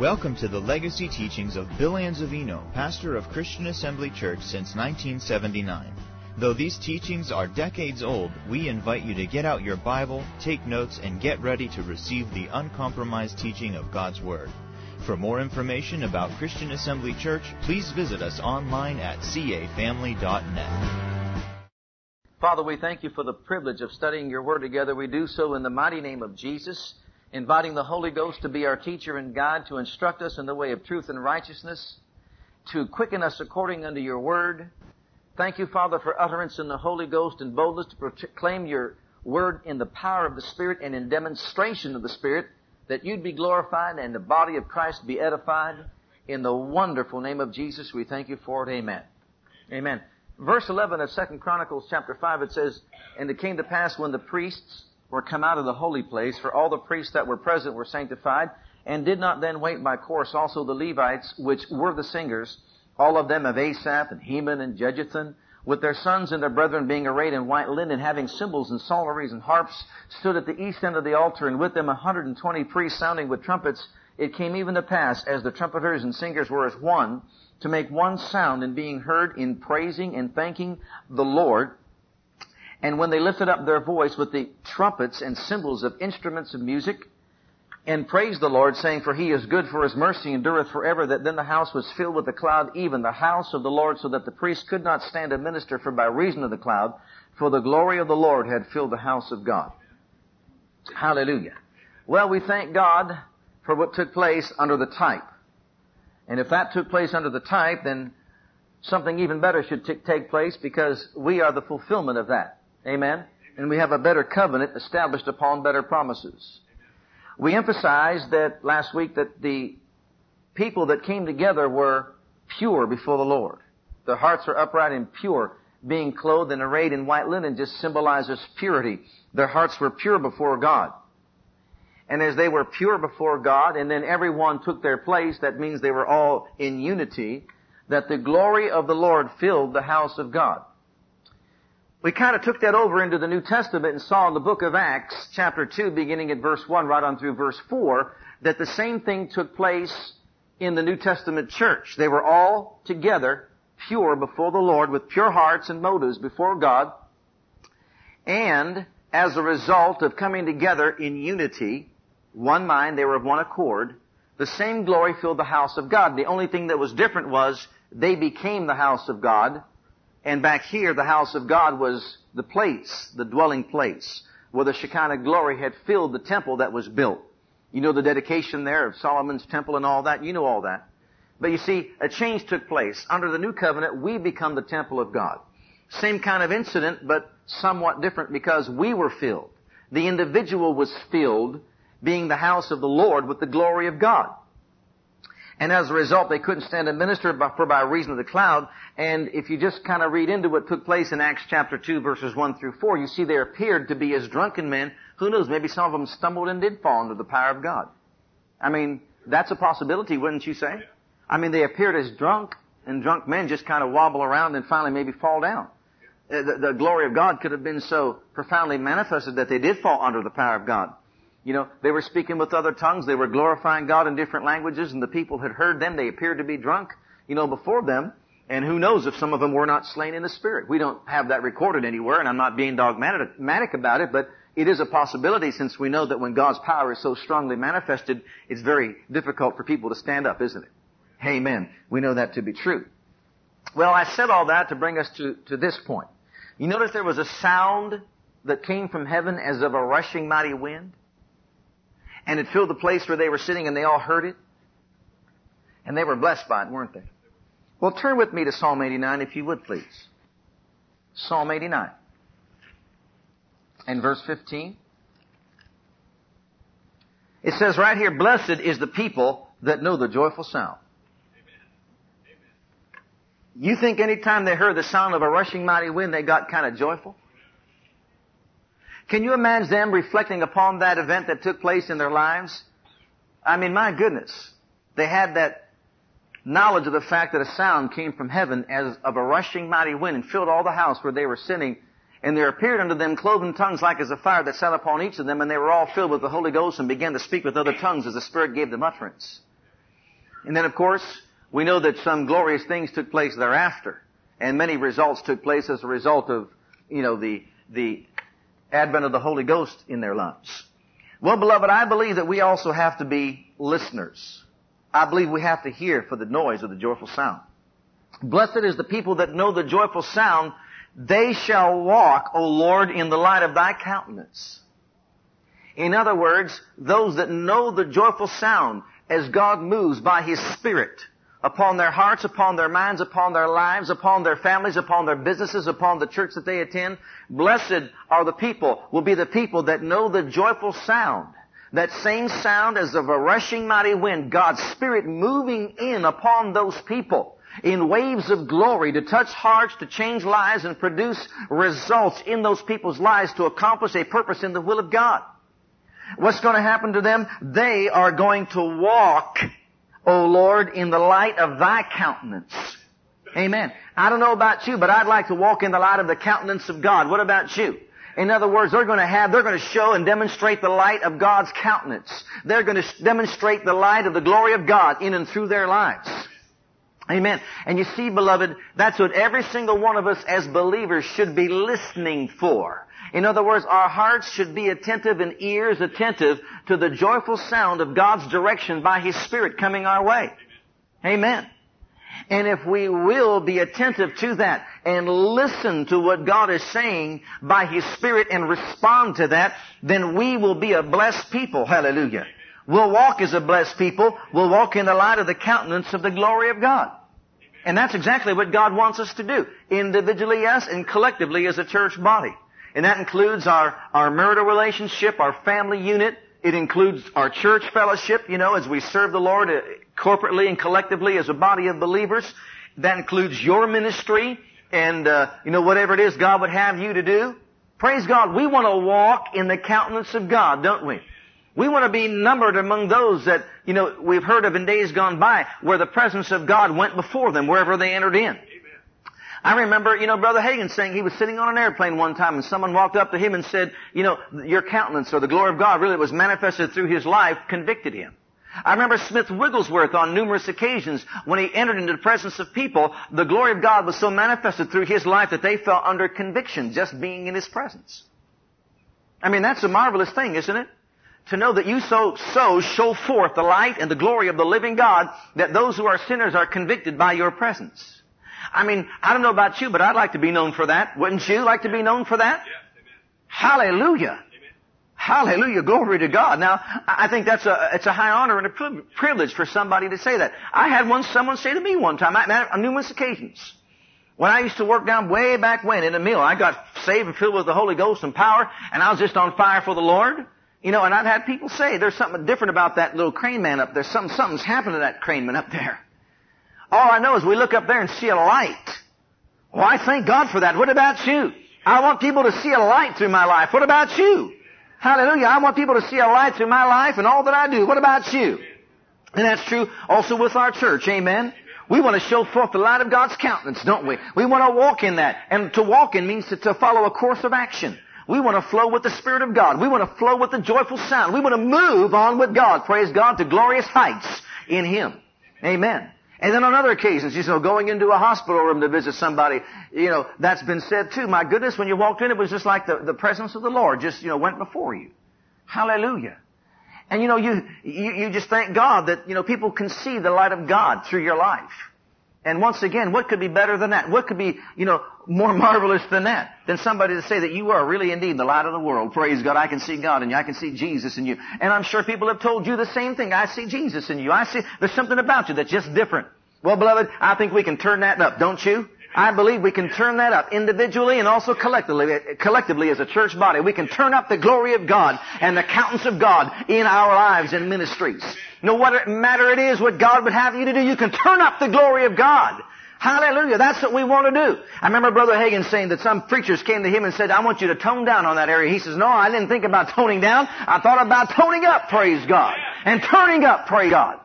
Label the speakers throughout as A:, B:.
A: Welcome to the legacy teachings of Bill Anzavino, pastor of Christian Assembly Church since 1979. Though these teachings are decades old, we invite you to get out your Bible, take notes, and get ready to receive the uncompromised teaching of God's Word. For more information about Christian Assembly Church, please visit us online at cafamily.net.
B: Father, we thank you for the privilege of studying your Word together. We do so in the mighty name of Jesus inviting the Holy Ghost to be our teacher and guide, to instruct us in the way of truth and righteousness, to quicken us according unto your word. Thank you, Father, for utterance in the Holy Ghost and boldness to proclaim your word in the power of the Spirit and in demonstration of the Spirit, that you'd be glorified and the body of Christ be edified. In the wonderful name of Jesus, we thank you for it. Amen. Amen. Verse 11 of 2 Chronicles chapter 5, it says, And it came to pass when the priests were come out of the holy place, for all the priests that were present were sanctified, and did not then wait by course also the Levites, which were the singers, all of them of Asaph and Heman and Jeduthun, with their sons and their brethren being arrayed in white linen, having cymbals and psalteries and harps, stood at the east end of the altar, and with them a hundred and twenty priests sounding with trumpets. It came even to pass, as the trumpeters and singers were as one, to make one sound in being heard in praising and thanking the Lord, and when they lifted up their voice with the trumpets and cymbals of instruments of music, and praised the Lord, saying, For he is good, for his mercy endureth forever, that then the house was filled with the cloud, even the house of the Lord, so that the priest could not stand and minister for by reason of the cloud, for the glory of the Lord had filled the house of God. Hallelujah. Well, we thank God for what took place under the type. And if that took place under the type, then something even better should t- take place because we are the fulfillment of that. Amen? And we have a better covenant established upon better promises. We emphasized that last week that the people that came together were pure before the Lord. Their hearts are upright and pure. Being clothed and arrayed in white linen just symbolizes purity. Their hearts were pure before God. And as they were pure before God, and then everyone took their place, that means they were all in unity, that the glory of the Lord filled the house of God we kind of took that over into the New Testament and saw in the book of Acts, chapter 2, beginning at verse 1, right on through verse 4, that the same thing took place in the New Testament church. They were all together, pure before the Lord, with pure hearts and motives before God. And as a result of coming together in unity, one mind, they were of one accord, the same glory filled the house of God. The only thing that was different was they became the house of God and back here, the house of God was the place, the dwelling place, where the Shekinah glory had filled the temple that was built. You know the dedication there of Solomon's temple and all that. You know all that. But you see, a change took place. Under the new covenant, we become the temple of God. Same kind of incident, but somewhat different because we were filled. The individual was filled, being the house of the Lord with the glory of God. And as a result, they couldn't stand and minister by, for by reason of the cloud. And if you just kind of read into what took place in Acts chapter 2 verses 1 through 4, you see they appeared to be as drunken men. Who knows, maybe some of them stumbled and did fall under the power of God. I mean, that's a possibility, wouldn't you say? I mean, they appeared as drunk, and drunk men just kind of wobble around and finally maybe fall down. Uh, the, the glory of God could have been so profoundly manifested that they did fall under the power of God. You know, they were speaking with other tongues. They were glorifying God in different languages and the people had heard them. They appeared to be drunk, you know, before them. And who knows if some of them were not slain in the spirit. We don't have that recorded anywhere and I'm not being dogmatic about it, but it is a possibility since we know that when God's power is so strongly manifested, it's very difficult for people to stand up, isn't it? Amen. We know that to be true. Well, I said all that to bring us to, to this point. You notice there was a sound that came from heaven as of a rushing mighty wind? And it filled the place where they were sitting and they all heard it. And they were blessed by it, weren't they? Well, turn with me to Psalm 89 if you would please. Psalm 89. And verse 15. It says right here, blessed is the people that know the joyful sound. You think any time they heard the sound of a rushing mighty wind, they got kind of joyful? Can you imagine them reflecting upon that event that took place in their lives? I mean, my goodness. They had that knowledge of the fact that a sound came from heaven as of a rushing mighty wind and filled all the house where they were sitting. And there appeared unto them cloven tongues like as a fire that sat upon each of them, and they were all filled with the Holy Ghost and began to speak with other tongues as the Spirit gave them utterance. And then of course, we know that some glorious things took place thereafter. And many results took place as a result of, you know, the, the advent of the Holy Ghost in their lives. Well, beloved, I believe that we also have to be listeners. I believe we have to hear for the noise of the joyful sound. Blessed is the people that know the joyful sound. They shall walk, O Lord, in the light of thy countenance. In other words, those that know the joyful sound as God moves by His Spirit upon their hearts, upon their minds, upon their lives, upon their families, upon their businesses, upon the church that they attend. Blessed are the people, will be the people that know the joyful sound. That same sound as of a rushing mighty wind, God's Spirit moving in upon those people in waves of glory to touch hearts, to change lives, and produce results in those people's lives to accomplish a purpose in the will of God. What's going to happen to them? They are going to walk, O Lord, in the light of thy countenance. Amen. I don't know about you, but I'd like to walk in the light of the countenance of God. What about you? In other words, they're going to have, they're going to show and demonstrate the light of God's countenance. They're going to demonstrate the light of the glory of God in and through their lives. Amen. And you see, beloved, that's what every single one of us as believers should be listening for. In other words, our hearts should be attentive and ears attentive to the joyful sound of God's direction by His Spirit coming our way. Amen. And if we will be attentive to that and listen to what God is saying by His Spirit and respond to that, then we will be a blessed people. Hallelujah. We'll walk as a blessed people. We'll walk in the light of the countenance of the glory of God. And that's exactly what God wants us to do. Individually, yes, and collectively as a church body. And that includes our, our marital relationship, our family unit. It includes our church fellowship, you know, as we serve the Lord uh, corporately and collectively as a body of believers. That includes your ministry and, uh, you know, whatever it is God would have you to do. Praise God. We want to walk in the countenance of God, don't we? We want to be numbered among those that, you know, we've heard of in days gone by where the presence of God went before them wherever they entered in. I remember, you know, Brother Hagin saying he was sitting on an airplane one time and someone walked up to him and said, you know, your countenance or the glory of God really was manifested through his life convicted him. I remember Smith Wigglesworth on numerous occasions when he entered into the presence of people, the glory of God was so manifested through his life that they felt under conviction just being in his presence. I mean, that's a marvelous thing, isn't it? To know that you so, so show forth the light and the glory of the living God that those who are sinners are convicted by your presence. I mean, I don't know about you, but I'd like to be known for that. Wouldn't you like to be known for that? Hallelujah. Amen. Hallelujah. Glory to God. Now, I think that's a, it's a high honor and a privilege for somebody to say that. I had one, someone say to me one time, I, on numerous occasions, when I used to work down way back when in a mill, I got saved and filled with the Holy Ghost and power, and I was just on fire for the Lord. You know, and I've had people say, there's something different about that little crane man up there. Something, something's happened to that crane man up there. All I know is we look up there and see a light. Well, I thank God for that. What about you? I want people to see a light through my life. What about you? Hallelujah. I want people to see a light through my life and all that I do. What about you? And that's true also with our church. Amen. We want to show forth the light of God's countenance, don't we? We want to walk in that. And to walk in means to, to follow a course of action. We want to flow with the Spirit of God. We want to flow with the joyful sound. We want to move on with God. Praise God to glorious heights in Him. Amen. And then on other occasions, you know, going into a hospital room to visit somebody, you know, that's been said too. My goodness, when you walked in, it was just like the, the presence of the Lord just, you know, went before you. Hallelujah. And you know, you, you, you just thank God that, you know, people can see the light of God through your life. And once again, what could be better than that? What could be, you know, more marvelous than that? Than somebody to say that you are really indeed the light of the world. Praise God. I can see God in you. I can see Jesus in you. And I'm sure people have told you the same thing. I see Jesus in you. I see, there's something about you that's just different. Well, beloved, I think we can turn that up, don't you? I believe we can turn that up individually and also collectively, collectively as a church body. We can turn up the glory of God and the countenance of God in our lives and ministries. No matter it is what God would have you to do, you can turn up the glory of God. Hallelujah. That's what we want to do. I remember Brother Hagin saying that some preachers came to him and said, I want you to tone down on that area. He says, no, I didn't think about toning down. I thought about toning up, praise God. And turning up, praise God.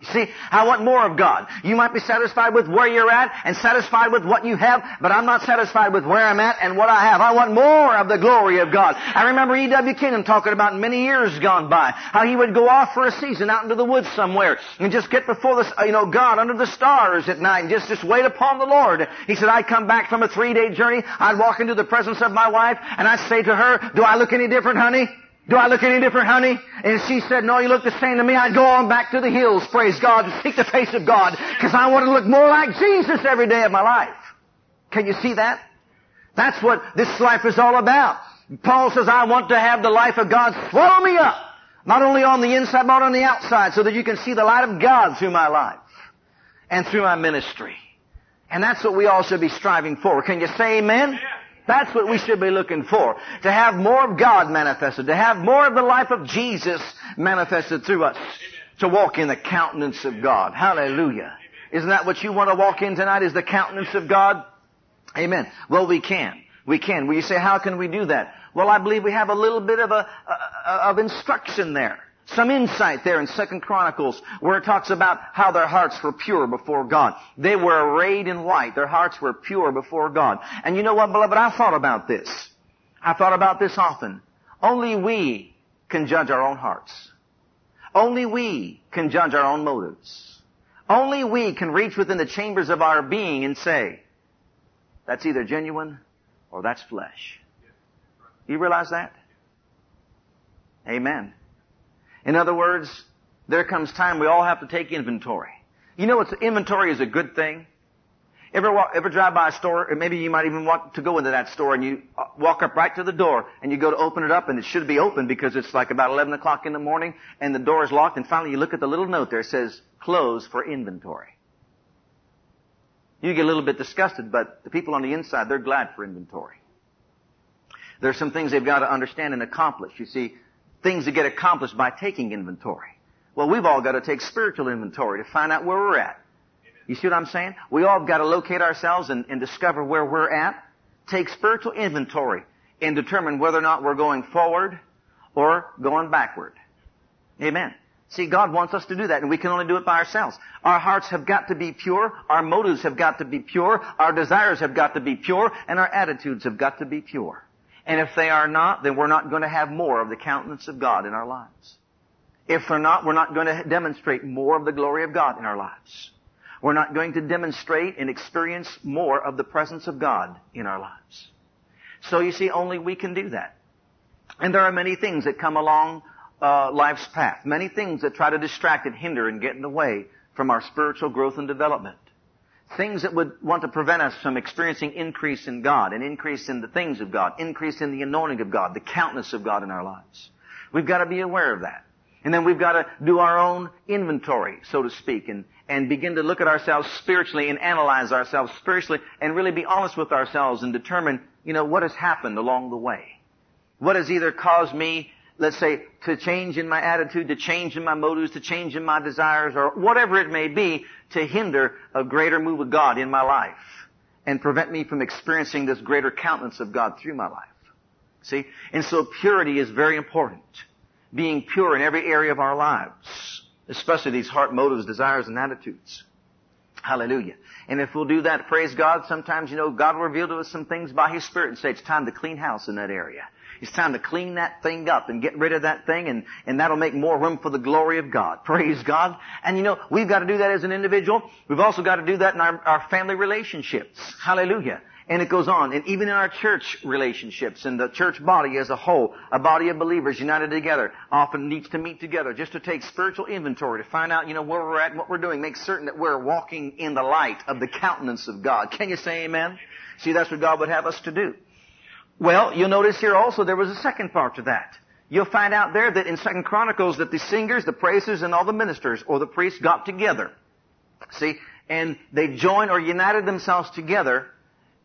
B: You see, I want more of God. You might be satisfied with where you're at and satisfied with what you have, but I'm not satisfied with where I'm at and what I have. I want more of the glory of God. I remember E.W. Kenyon talking about many years gone by, how he would go off for a season out into the woods somewhere and just get before the, uh, you know, God under the stars at night and just, just wait upon the Lord. He said, I'd come back from a three day journey, I'd walk into the presence of my wife and I'd say to her, do I look any different, honey? Do I look any different, honey? And she said, no, you look the same to me. I'd go on back to the hills, praise God, and seek the face of God, because I want to look more like Jesus every day of my life. Can you see that? That's what this life is all about. Paul says, I want to have the life of God swallow me up. Not only on the inside, but on the outside, so that you can see the light of God through my life and through my ministry. And that's what we all should be striving for. Can you say amen? Yeah. That's what we should be looking for. To have more of God manifested. To have more of the life of Jesus manifested through us. To walk in the countenance of God. Hallelujah. Isn't that what you want to walk in tonight is the countenance of God? Amen. Well, we can. We can. Well, you say, how can we do that? Well, I believe we have a little bit of a, of instruction there some insight there in Second Chronicles where it talks about how their hearts were pure before God. They were arrayed in white. Their hearts were pure before God. And you know what, beloved? I thought about this. I thought about this often. Only we can judge our own hearts. Only we can judge our own motives. Only we can reach within the chambers of our being and say, that's either genuine or that's flesh. You realize that? Amen. In other words, there comes time we all have to take inventory. You know, it's, inventory is a good thing. Ever walk, ever drive by a store, or maybe you might even want to go into that store and you uh, walk up right to the door and you go to open it up and it should be open because it's like about 11 o'clock in the morning and the door is locked and finally you look at the little note there it says close for inventory. You get a little bit disgusted, but the people on the inside, they're glad for inventory. There's some things they've got to understand and accomplish. You see, things that get accomplished by taking inventory. Well, we've all got to take spiritual inventory to find out where we're at. You see what I'm saying? We all got to locate ourselves and, and discover where we're at, take spiritual inventory, and determine whether or not we're going forward or going backward. Amen. See, God wants us to do that, and we can only do it by ourselves. Our hearts have got to be pure, our motives have got to be pure, our desires have got to be pure, and our attitudes have got to be pure. And if they are not, then we're not going to have more of the countenance of God in our lives. If they're not, we're not going to demonstrate more of the glory of God in our lives. We're not going to demonstrate and experience more of the presence of God in our lives. So you see, only we can do that. And there are many things that come along uh, life's path. Many things that try to distract and hinder and get in the way from our spiritual growth and development things that would want to prevent us from experiencing increase in God, an increase in the things of God, increase in the anointing of God, the countenance of God in our lives. We've got to be aware of that. And then we've got to do our own inventory, so to speak, and, and begin to look at ourselves spiritually and analyze ourselves spiritually and really be honest with ourselves and determine, you know, what has happened along the way. What has either caused me let's say, to change in my attitude, to change in my motives, to change in my desires, or whatever it may be, to hinder a greater move of God in my life and prevent me from experiencing this greater countenance of God through my life. See? And so purity is very important. Being pure in every area of our lives, especially these heart motives, desires, and attitudes. Hallelujah. And if we'll do that, praise God, sometimes, you know, God will reveal to us some things by His Spirit and say it's time to clean house in that area. It's time to clean that thing up and get rid of that thing and, and that'll make more room for the glory of God. Praise God. And you know, we've got to do that as an individual. We've also got to do that in our, our family relationships. Hallelujah. And it goes on. And even in our church relationships and the church body as a whole, a body of believers united together often needs to meet together just to take spiritual inventory to find out, you know, where we're at and what we're doing. Make certain that we're walking in the light of the countenance of God. Can you say amen? See, that's what God would have us to do. Well, you'll notice here also there was a second part to that. You'll find out there that in Second Chronicles that the singers, the praisers, and all the ministers or the priests got together. See, and they joined or united themselves together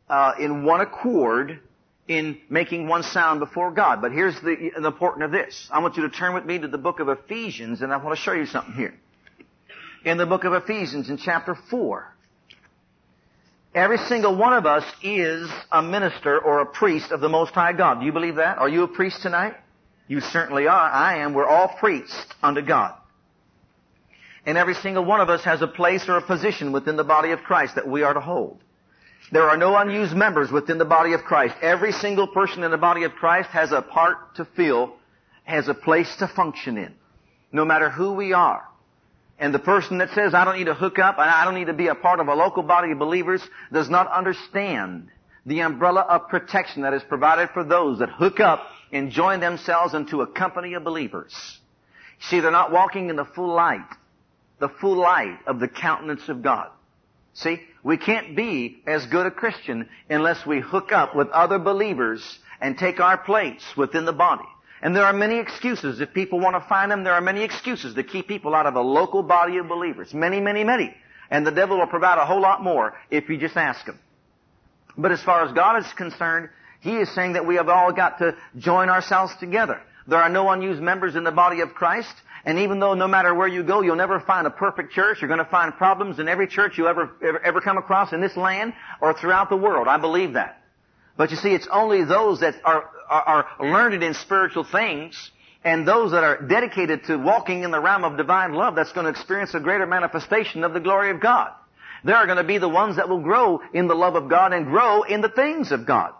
B: uh, in one accord in making one sound before God. But here's the, the important of this. I want you to turn with me to the book of Ephesians, and I want to show you something here. In the book of Ephesians, in chapter four, Every single one of us is a minister or a priest of the Most High God. Do you believe that? Are you a priest tonight? You certainly are. I am. We're all priests unto God. And every single one of us has a place or a position within the body of Christ that we are to hold. There are no unused members within the body of Christ. Every single person in the body of Christ has a part to fill, has a place to function in. No matter who we are. And the person that says, I don't need to hook up, I don't need to be a part of a local body of believers, does not understand the umbrella of protection that is provided for those that hook up and join themselves into a company of believers. See, they're not walking in the full light, the full light of the countenance of God. See, we can't be as good a Christian unless we hook up with other believers and take our place within the body. And there are many excuses. If people want to find them, there are many excuses to keep people out of a local body of believers. Many, many, many. And the devil will provide a whole lot more if you just ask him. But as far as God is concerned, He is saying that we have all got to join ourselves together. There are no unused members in the body of Christ. And even though no matter where you go, you'll never find a perfect church, you're going to find problems in every church you ever, ever, ever come across in this land or throughout the world. I believe that. But you see, it's only those that are, are, are learned in spiritual things and those that are dedicated to walking in the realm of divine love that's going to experience a greater manifestation of the glory of God. They are going to be the ones that will grow in the love of God and grow in the things of God.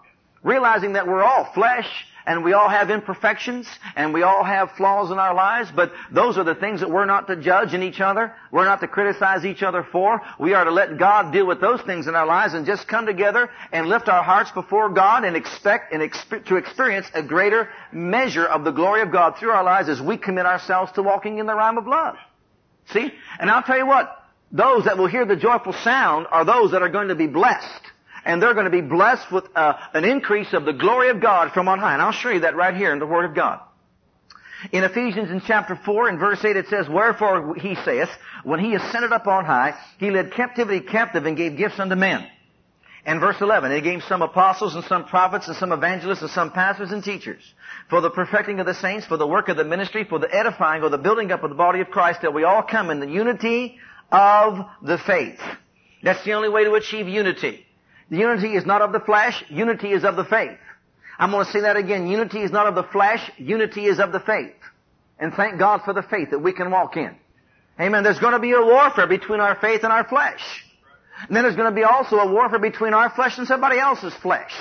B: Realizing that we're all flesh and we all have imperfections and we all have flaws in our lives, but those are the things that we're not to judge in each other. We're not to criticize each other for. We are to let God deal with those things in our lives and just come together and lift our hearts before God and expect and exp- to experience a greater measure of the glory of God through our lives as we commit ourselves to walking in the realm of love. See? And I'll tell you what, those that will hear the joyful sound are those that are going to be blessed. And they're going to be blessed with uh, an increase of the glory of God from on high. And I'll show you that right here in the Word of God. In Ephesians in chapter 4 in verse 8 it says, Wherefore he saith, when he ascended up on high, he led captivity captive and gave gifts unto men. And verse 11, he gave some apostles and some prophets and some evangelists and some pastors and teachers for the perfecting of the saints, for the work of the ministry, for the edifying or the building up of the body of Christ, that we all come in the unity of the faith. That's the only way to achieve unity. Unity is not of the flesh, unity is of the faith. I'm going to say that again. Unity is not of the flesh, unity is of the faith. And thank God for the faith that we can walk in. Amen. There's going to be a warfare between our faith and our flesh. And then there's going to be also a warfare between our flesh and somebody else's flesh.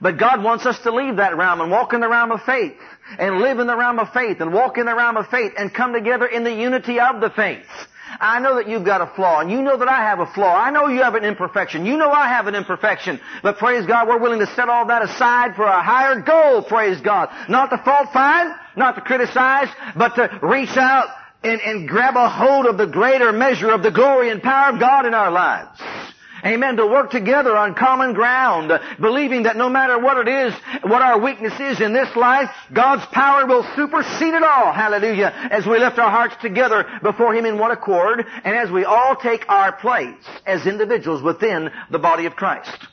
B: But God wants us to leave that realm and walk in the realm of faith and live in the realm of faith and walk in the realm of faith and come together in the unity of the faith. I know that you've got a flaw, and you know that I have a flaw. I know you have an imperfection. You know I have an imperfection. But praise God, we're willing to set all that aside for a higher goal, praise God. Not to fault find, not to criticize, but to reach out and, and grab a hold of the greater measure of the glory and power of God in our lives. Amen. To work together on common ground, believing that no matter what it is, what our weakness is in this life, God's power will supersede it all. Hallelujah. As we lift our hearts together before Him in one accord, and as we all take our place as individuals within the body of Christ.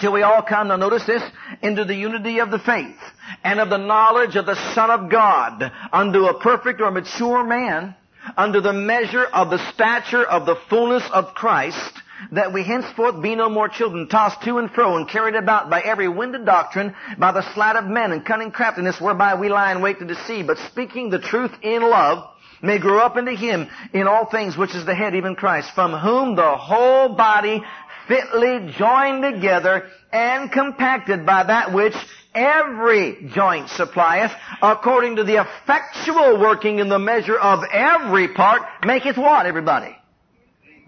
B: Till we all come, now notice this, into the unity of the faith and of the knowledge of the Son of God unto a perfect or mature man, under the measure of the stature of the fullness of Christ, that we henceforth be no more children, tossed to and fro and carried about by every wind of doctrine, by the sleight of men and cunning craftiness whereby we lie in wait to deceive, but speaking the truth in love, may grow up into him in all things which is the head, even Christ, from whom the whole body fitly joined together and compacted by that which every joint supplieth, according to the effectual working in the measure of every part, maketh what, everybody?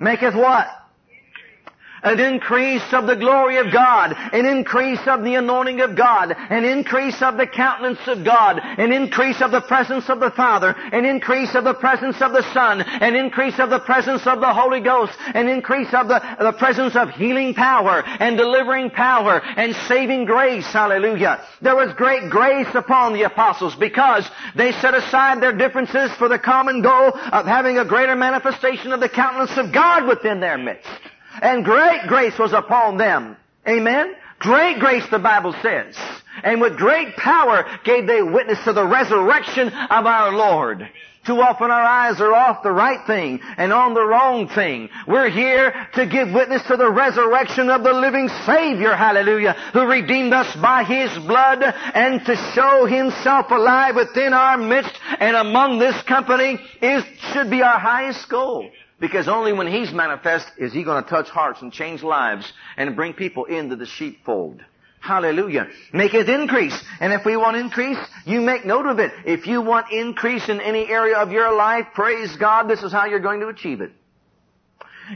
B: Maketh what? An increase of the glory of God, an increase of the anointing of God, an increase of the countenance of God, an increase of the presence of the Father, an increase of the presence of the Son, an increase of the presence of the Holy Ghost, an increase of the, the presence of healing power and delivering power and saving grace. Hallelujah. There was great grace upon the apostles because they set aside their differences for the common goal of having a greater manifestation of the countenance of God within their midst. And great grace was upon them. Amen? Great grace, the Bible says. And with great power gave they witness to the resurrection of our Lord. Too often our eyes are off the right thing and on the wrong thing. We're here to give witness to the resurrection of the living Savior, hallelujah, who redeemed us by His blood and to show Himself alive within our midst and among this company is, should be our highest goal. Because only when He's manifest is He going to touch hearts and change lives and bring people into the sheepfold. Hallelujah. Make it increase. And if we want increase, you make note of it. If you want increase in any area of your life, praise God, this is how you're going to achieve it.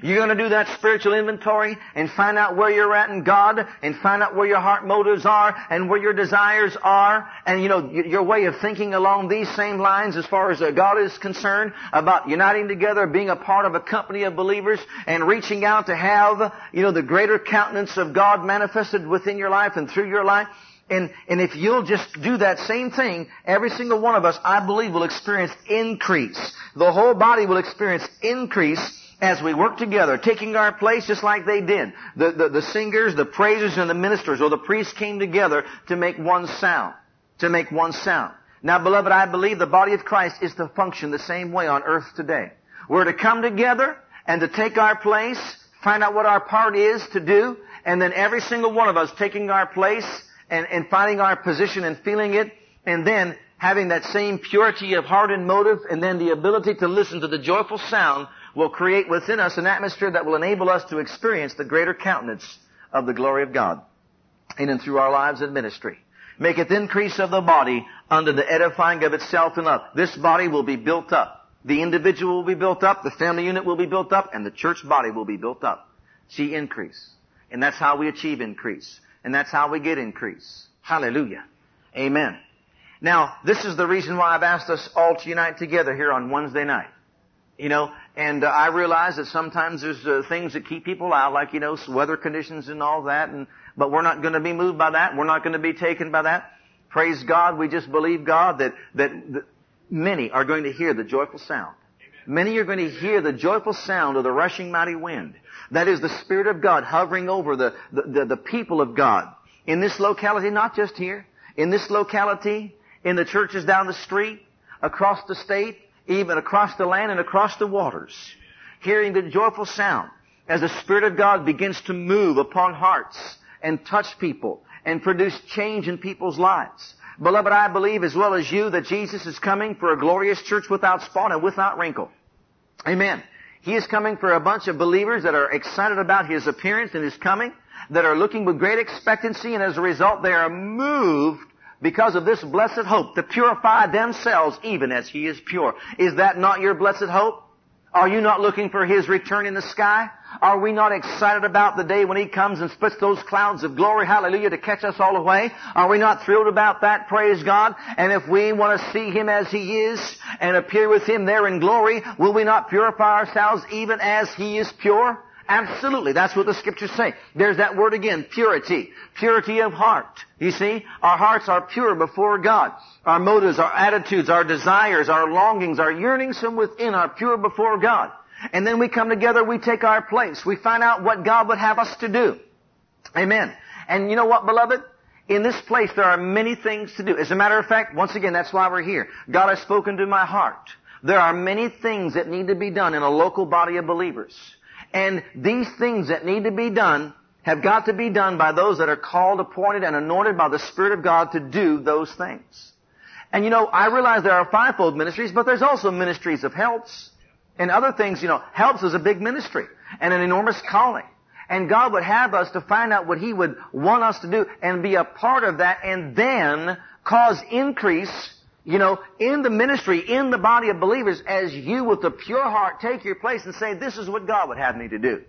B: You're going to do that spiritual inventory and find out where you're at in God and find out where your heart motives are and where your desires are and you know your way of thinking along these same lines as far as uh, God is concerned about uniting together, being a part of a company of believers and reaching out to have you know the greater countenance of God manifested within your life and through your life. And, and if you'll just do that same thing, every single one of us, I believe, will experience increase. The whole body will experience increase as we work together, taking our place just like they did. The, the, the singers, the praisers, and the ministers or the priests came together to make one sound. To make one sound. Now, beloved, I believe the body of Christ is to function the same way on earth today. We're to come together and to take our place, find out what our part is to do, and then every single one of us taking our place and, and finding our position and feeling it, and then having that same purity of heart and motive, and then the ability to listen to the joyful sound will create within us an atmosphere that will enable us to experience the greater countenance of the glory of God in and through our lives and ministry. Maketh increase of the body under the edifying of itself in love. This body will be built up. The individual will be built up, the family unit will be built up, and the church body will be built up. See increase. And that's how we achieve increase. And that's how we get increase. Hallelujah. Amen. Now, this is the reason why I've asked us all to unite together here on Wednesday night. You know, and uh, I realize that sometimes there's uh, things that keep people out, like you know, weather conditions and all that. And but we're not going to be moved by that. We're not going to be taken by that. Praise God. We just believe God that that, that many are going to hear the joyful sound. Many are going to hear the joyful sound of the rushing mighty wind. That is the Spirit of God hovering over the, the, the, the people of God. In this locality, not just here, in this locality, in the churches down the street, across the state, even across the land and across the waters, hearing the joyful sound as the Spirit of God begins to move upon hearts and touch people and produce change in people's lives. Beloved, I believe as well as you that Jesus is coming for a glorious church without spot and without wrinkle. Amen. He is coming for a bunch of believers that are excited about His appearance and His coming, that are looking with great expectancy, and as a result they are moved because of this blessed hope to purify themselves even as He is pure. Is that not your blessed hope? Are you not looking for His return in the sky? Are we not excited about the day when He comes and splits those clouds of glory, hallelujah, to catch us all away? Are we not thrilled about that, praise God? And if we want to see Him as He is and appear with Him there in glory, will we not purify ourselves even as He is pure? Absolutely. That's what the scriptures say. There's that word again, purity. Purity of heart. You see, our hearts are pure before God. Our motives, our attitudes, our desires, our longings, our yearnings from within are pure before God. And then we come together, we take our place. We find out what God would have us to do. Amen. And you know what, beloved? In this place, there are many things to do. As a matter of fact, once again, that's why we're here. God has spoken to my heart. There are many things that need to be done in a local body of believers. And these things that need to be done have got to be done by those that are called, appointed, and anointed by the Spirit of God to do those things. And you know, I realize there are fivefold ministries, but there's also ministries of helps and other things, you know, helps is a big ministry and an enormous calling. And God would have us to find out what He would want us to do and be a part of that and then cause increase you know, in the ministry, in the body of believers, as you with a pure heart take your place and say, this is what God would have me to do.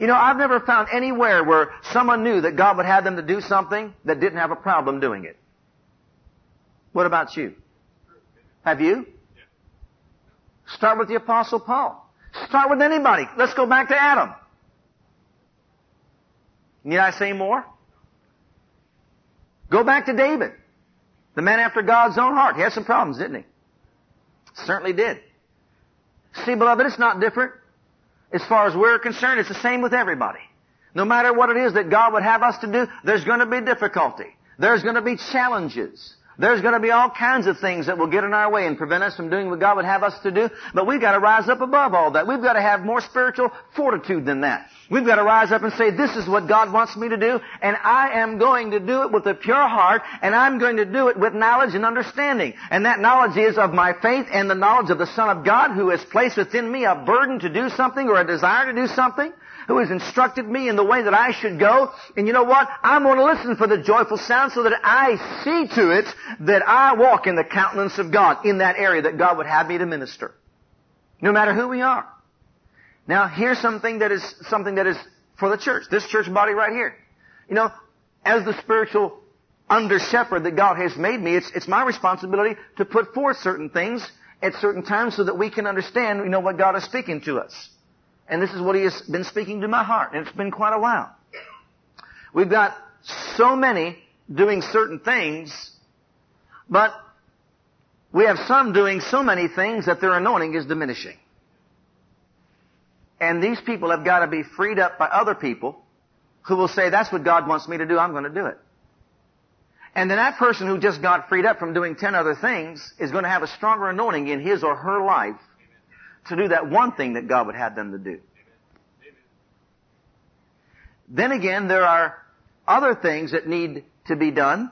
B: You know, I've never found anywhere where someone knew that God would have them to do something that didn't have a problem doing it. What about you? Have you? Start with the apostle Paul. Start with anybody. Let's go back to Adam. Need I say more? Go back to David. The man after God's own heart. He had some problems, didn't he? Certainly did. See, beloved, it's not different. As far as we're concerned, it's the same with everybody. No matter what it is that God would have us to do, there's going to be difficulty. There's going to be challenges. There's going to be all kinds of things that will get in our way and prevent us from doing what God would have us to do. But we've got to rise up above all that. We've got to have more spiritual fortitude than that. We've got to rise up and say, this is what God wants me to do, and I am going to do it with a pure heart, and I'm going to do it with knowledge and understanding. And that knowledge is of my faith and the knowledge of the Son of God who has placed within me a burden to do something or a desire to do something who has instructed me in the way that I should go. And you know what? I'm going to listen for the joyful sound so that I see to it that I walk in the countenance of God in that area that God would have me to minister. No matter who we are. Now, here's something that is, something that is for the church. This church body right here. You know, as the spiritual under shepherd that God has made me, it's, it's my responsibility to put forth certain things at certain times so that we can understand, you know, what God is speaking to us. And this is what he has been speaking to my heart. And it's been quite a while. We've got so many doing certain things, but we have some doing so many things that their anointing is diminishing. And these people have got to be freed up by other people who will say, that's what God wants me to do, I'm going to do it. And then that person who just got freed up from doing ten other things is going to have a stronger anointing in his or her life to do that one thing that God would have them to do. Then again, there are other things that need to be done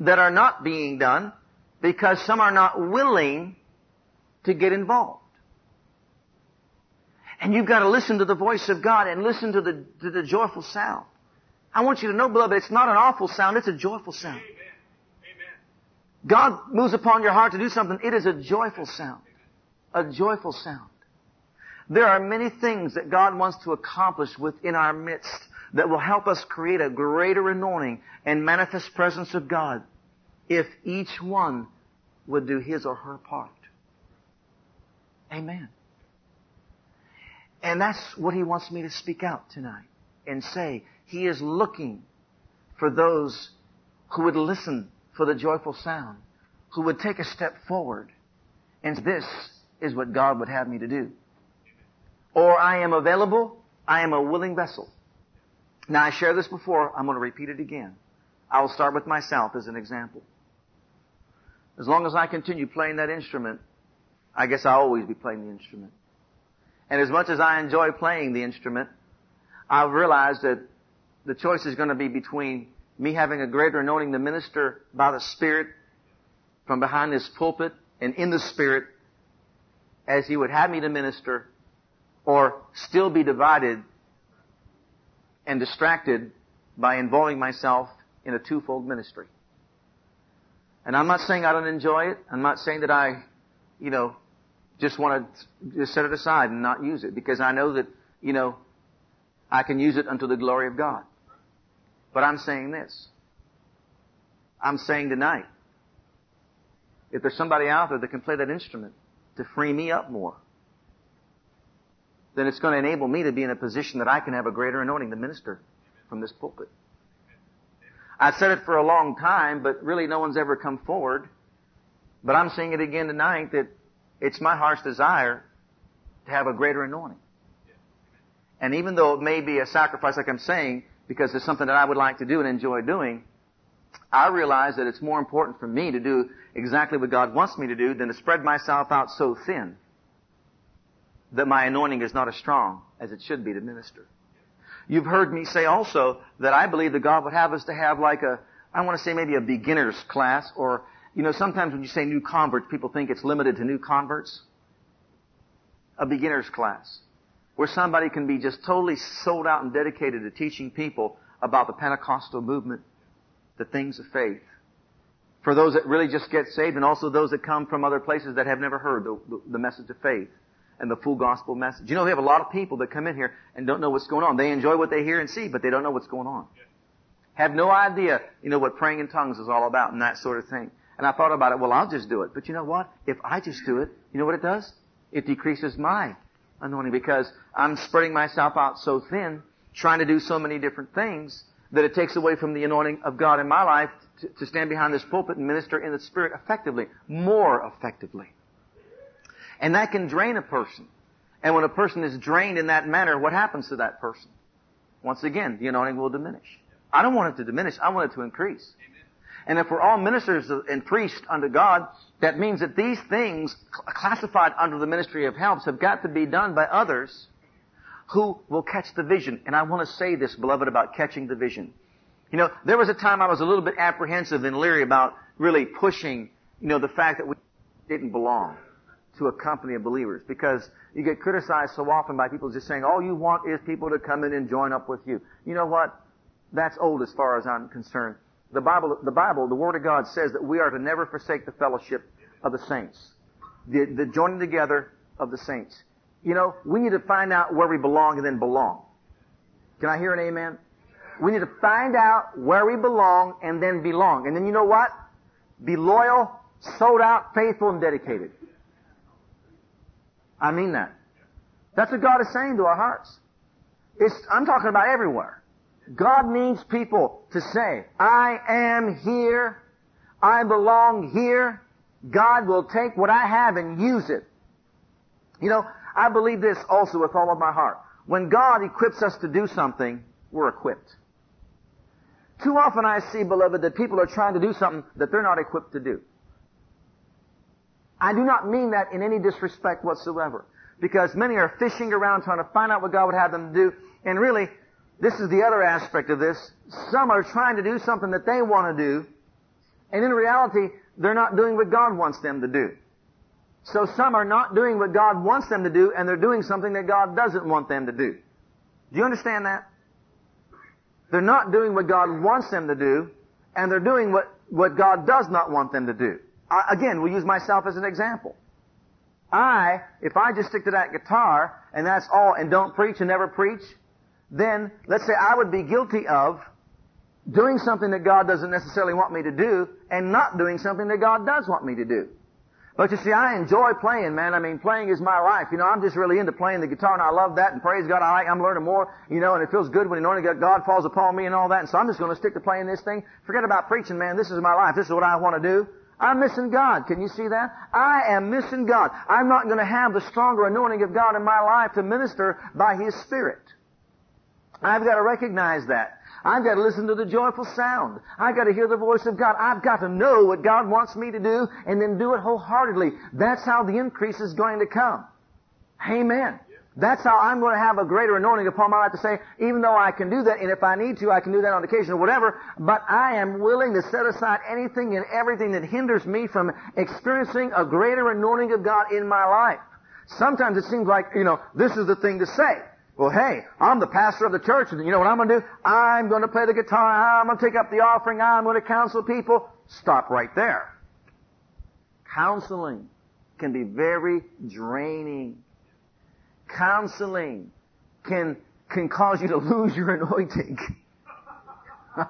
B: that are not being done because some are not willing to get involved. And you've got to listen to the voice of God and listen to the, to the joyful sound. I want you to know, beloved, it's not an awful sound, it's a joyful sound. God moves upon your heart to do something, it is a joyful sound a joyful sound. There are many things that God wants to accomplish within our midst that will help us create a greater anointing and manifest presence of God if each one would do his or her part. Amen. And that's what he wants me to speak out tonight and say. He is looking for those who would listen for the joyful sound, who would take a step forward. And this is what God would have me to do. Or I am available, I am a willing vessel. Now I shared this before, I'm going to repeat it again. I will start with myself as an example. As long as I continue playing that instrument, I guess I'll always be playing the instrument. And as much as I enjoy playing the instrument, I've realized that the choice is going to be between me having a greater anointing to minister by the Spirit from behind this pulpit and in the Spirit as He would have me to minister or still be divided and distracted by involving myself in a twofold ministry. And I'm not saying I don't enjoy it. I'm not saying that I, you know, just want to just set it aside and not use it because I know that, you know, I can use it unto the glory of God. But I'm saying this. I'm saying tonight, if there's somebody out there that can play that instrument, to free me up more, then it's going to enable me to be in a position that I can have a greater anointing to minister from this pulpit. I've said it for a long time, but really no one's ever come forward. But I'm saying it again tonight that it's my heart's desire to have a greater anointing. And even though it may be a sacrifice, like I'm saying, because it's something that I would like to do and enjoy doing, I realize that it's more important for me to do exactly what God wants me to do than to spread myself out so thin that my anointing is not as strong as it should be to minister. You've heard me say also that I believe that God would have us to have like a, I want to say maybe a beginner's class or, you know, sometimes when you say new converts, people think it's limited to new converts. A beginner's class where somebody can be just totally sold out and dedicated to teaching people about the Pentecostal movement, the things of faith, for those that really just get saved and also those that come from other places that have never heard the, the, the, message of faith and the full gospel message. You know, we have a lot of people that come in here and don't know what's going on. They enjoy what they hear and see, but they don't know what's going on. Have no idea, you know, what praying in tongues is all about and that sort of thing. And I thought about it, well, I'll just do it. But you know what? If I just do it, you know what it does? It decreases my anointing because I'm spreading myself out so thin, trying to do so many different things, that it takes away from the anointing of God in my life to, to stand behind this pulpit and minister in the Spirit effectively, more effectively. And that can drain a person. And when a person is drained in that manner, what happens to that person? Once again, the anointing will diminish. I don't want it to diminish. I want it to increase. And if we're all ministers and priests unto God, that means that these things classified under the ministry of helps have got to be done by others who will catch the vision. And I want to say this, beloved, about catching the vision. You know, there was a time I was a little bit apprehensive and leery about really pushing, you know, the fact that we didn't belong to a company of believers because you get criticized so often by people just saying, all you want is people to come in and join up with you. You know what? That's old as far as I'm concerned. The Bible, the Bible, the Word of God says that we are to never forsake the fellowship of the saints. The, the joining together of the saints. You know, we need to find out where we belong and then belong. Can I hear an amen? We need to find out where we belong and then belong. And then you know what? Be loyal, sold out, faithful, and dedicated. I mean that. That's what God is saying to our hearts. It's, I'm talking about everywhere. God needs people to say, I am here. I belong here. God will take what I have and use it. You know, I believe this also with all of my heart. When God equips us to do something, we're equipped. Too often I see, beloved, that people are trying to do something that they're not equipped to do. I do not mean that in any disrespect whatsoever. Because many are fishing around trying to find out what God would have them do. And really, this is the other aspect of this. Some are trying to do something that they want to do. And in reality, they're not doing what God wants them to do. So some are not doing what God wants them to do, and they're doing something that God doesn't want them to do. Do you understand that? They're not doing what God wants them to do, and they're doing what, what God does not want them to do. I, again, we'll use myself as an example. I, if I just stick to that guitar, and that's all, and don't preach and never preach, then let's say I would be guilty of doing something that God doesn't necessarily want me to do, and not doing something that God does want me to do. But you see, I enjoy playing, man. I mean, playing is my life. You know, I'm just really into playing the guitar, and I love that. And praise God, I like. I'm learning more. You know, and it feels good when anointing God falls upon me and all that. And so I'm just going to stick to playing this thing. Forget about preaching, man. This is my life. This is what I want to do. I'm missing God. Can you see that? I am missing God. I'm not going to have the stronger anointing of God in my life to minister by His Spirit. I've got to recognize that. I've got to listen to the joyful sound. I've got to hear the voice of God. I've got to know what God wants me to do and then do it wholeheartedly. That's how the increase is going to come. Amen. That's how I'm going to have a greater anointing upon my life to say, even though I can do that, and if I need to, I can do that on occasion or whatever, but I am willing to set aside anything and everything that hinders me from experiencing a greater anointing of God in my life. Sometimes it seems like, you know, this is the thing to say. Well, hey, I'm the pastor of the church, and you know what I'm going to do? I'm going to play the guitar. I'm going to take up the offering. I'm going to counsel people. Stop right there. Counseling can be very draining. Counseling can can cause you to lose your anointing.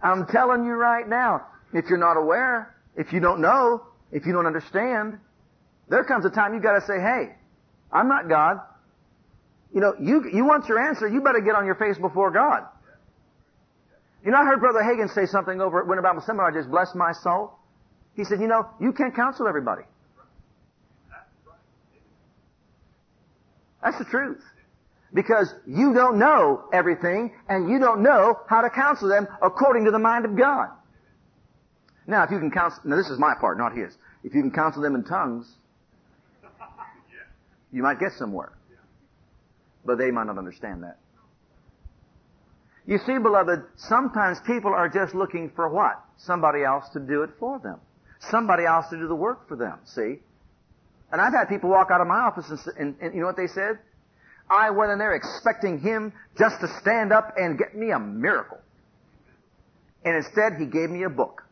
B: I'm telling you right now, if you're not aware, if you don't know, if you don't understand, there comes a time you've got to say, "Hey, I'm not God. You know, you, you want your answer, you better get on your face before God. You know, I heard Brother Hagin say something over at Winter Bible Seminar, just bless my soul. He said, you know, you can't counsel everybody. That's the truth. Because you don't know everything, and you don't know how to counsel them according to the mind of God. Now, if you can counsel, now this is my part, not his. If you can counsel them in tongues, you might get somewhere but they might not understand that. You see, beloved, sometimes people are just looking for what? Somebody else to do it for them. Somebody else to do the work for them, see? And I've had people walk out of my office and, and, and you know what they said? I went in there expecting him just to stand up and get me a miracle. And instead, he gave me a book.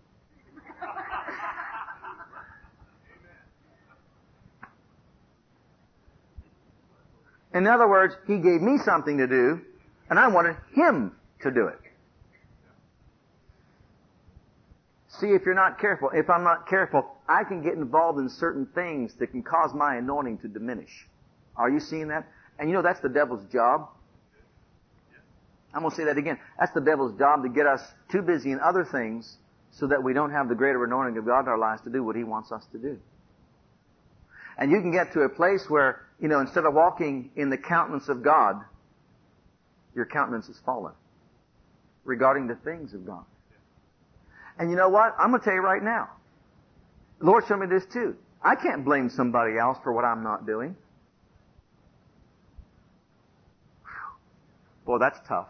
B: In other words, he gave me something to do, and I wanted him to do it. See, if you're not careful, if I'm not careful, I can get involved in certain things that can cause my anointing to diminish. Are you seeing that? And you know that's the devil's job. I'm going to say that again. That's the devil's job to get us too busy in other things so that we don't have the greater anointing of God in our lives to do what he wants us to do. And you can get to a place where, you know, instead of walking in the countenance of God, your countenance is fallen regarding the things of God. And you know what? I'm going to tell you right now. The Lord showed me this too. I can't blame somebody else for what I'm not doing. Boy, that's tough.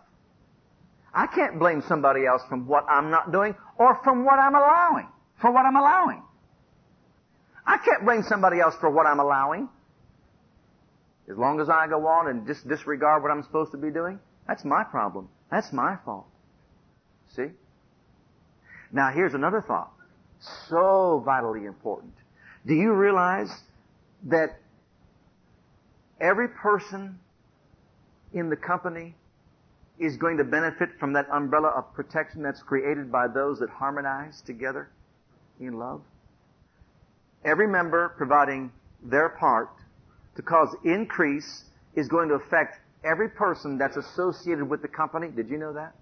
B: I can't blame somebody else from what I'm not doing or from what I'm allowing. For what I'm allowing. I can't blame somebody else for what I'm allowing. As long as I go on and just disregard what I'm supposed to be doing, that's my problem. That's my fault. See? Now here's another thought. So vitally important. Do you realize that every person in the company is going to benefit from that umbrella of protection that's created by those that harmonize together in love? Every member providing their part to cause increase is going to affect every person that's associated with the company. Did you know that?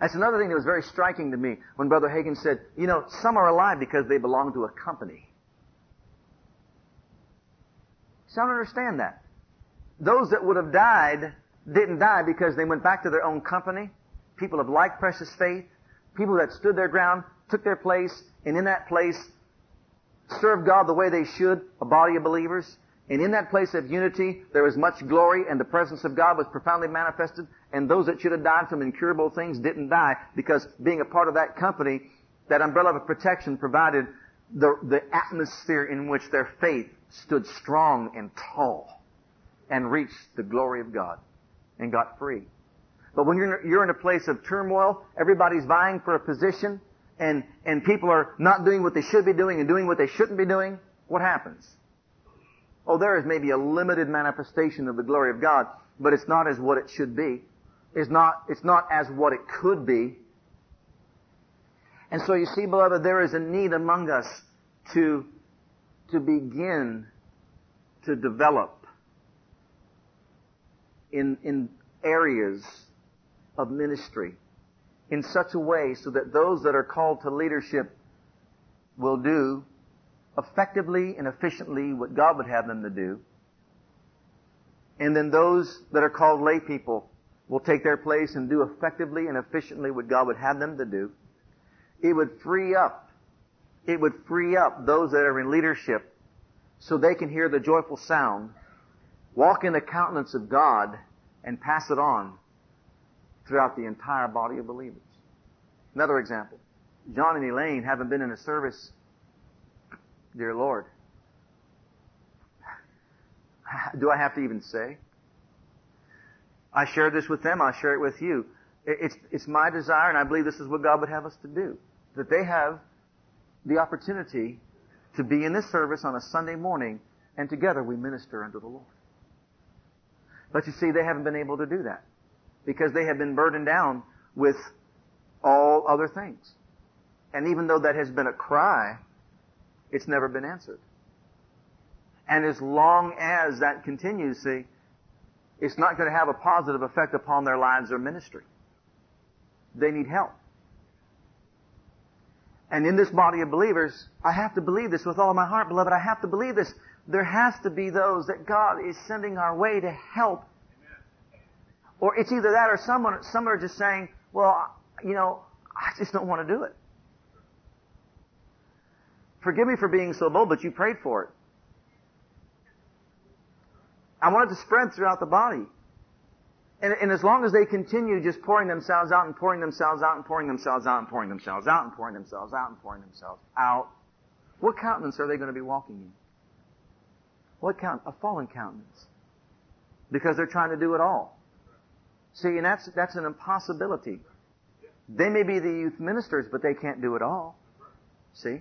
B: That's another thing that was very striking to me when Brother Hagin said, you know, some are alive because they belong to a company. So I don't understand that. Those that would have died didn't die because they went back to their own company. People of like precious faith. People that stood their ground, took their place, and in that place served God the way they should, a body of believers. And in that place of unity, there was much glory and the presence of God was profoundly manifested. And those that should have died from incurable things didn't die because being a part of that company, that umbrella of protection provided the, the atmosphere in which their faith stood strong and tall and reached the glory of God and got free. But when you're, you're in a place of turmoil, everybody's vying for a position, and, and people are not doing what they should be doing and doing what they shouldn't be doing, what happens? Oh, there is maybe a limited manifestation of the glory of God, but it's not as what it should be. It's not, it's not as what it could be. And so you see, beloved, there is a need among us to, to begin to develop in, in areas of ministry in such a way so that those that are called to leadership will do effectively and efficiently what God would have them to do. And then those that are called lay people will take their place and do effectively and efficiently what God would have them to do. It would free up, it would free up those that are in leadership so they can hear the joyful sound, walk in the countenance of God, and pass it on throughout the entire body of believers. Another example. John and Elaine haven't been in a service dear Lord. Do I have to even say? I share this with them, I share it with you. It's, it's my desire, and I believe this is what God would have us to do. That they have the opportunity to be in this service on a Sunday morning, and together we minister unto the Lord. But you see, they haven't been able to do that. Because they have been burdened down with all other things. And even though that has been a cry it's never been answered. And as long as that continues, see, it's not going to have a positive effect upon their lives or ministry. They need help. And in this body of believers, I have to believe this with all my heart, beloved. I have to believe this. There has to be those that God is sending our way to help. Or it's either that or someone, some are just saying, well, you know, I just don't want to do it. Forgive me for being so bold, but you prayed for it. I want it to spread throughout the body. And, and, as long as they continue just pouring themselves out and pouring themselves out and pouring themselves out and pouring themselves out and pouring themselves out and pouring themselves out, what countenance are they going to be walking in? What count? A fallen countenance. Because they're trying to do it all. See, and that's, that's an impossibility. They may be the youth ministers, but they can't do it all. See?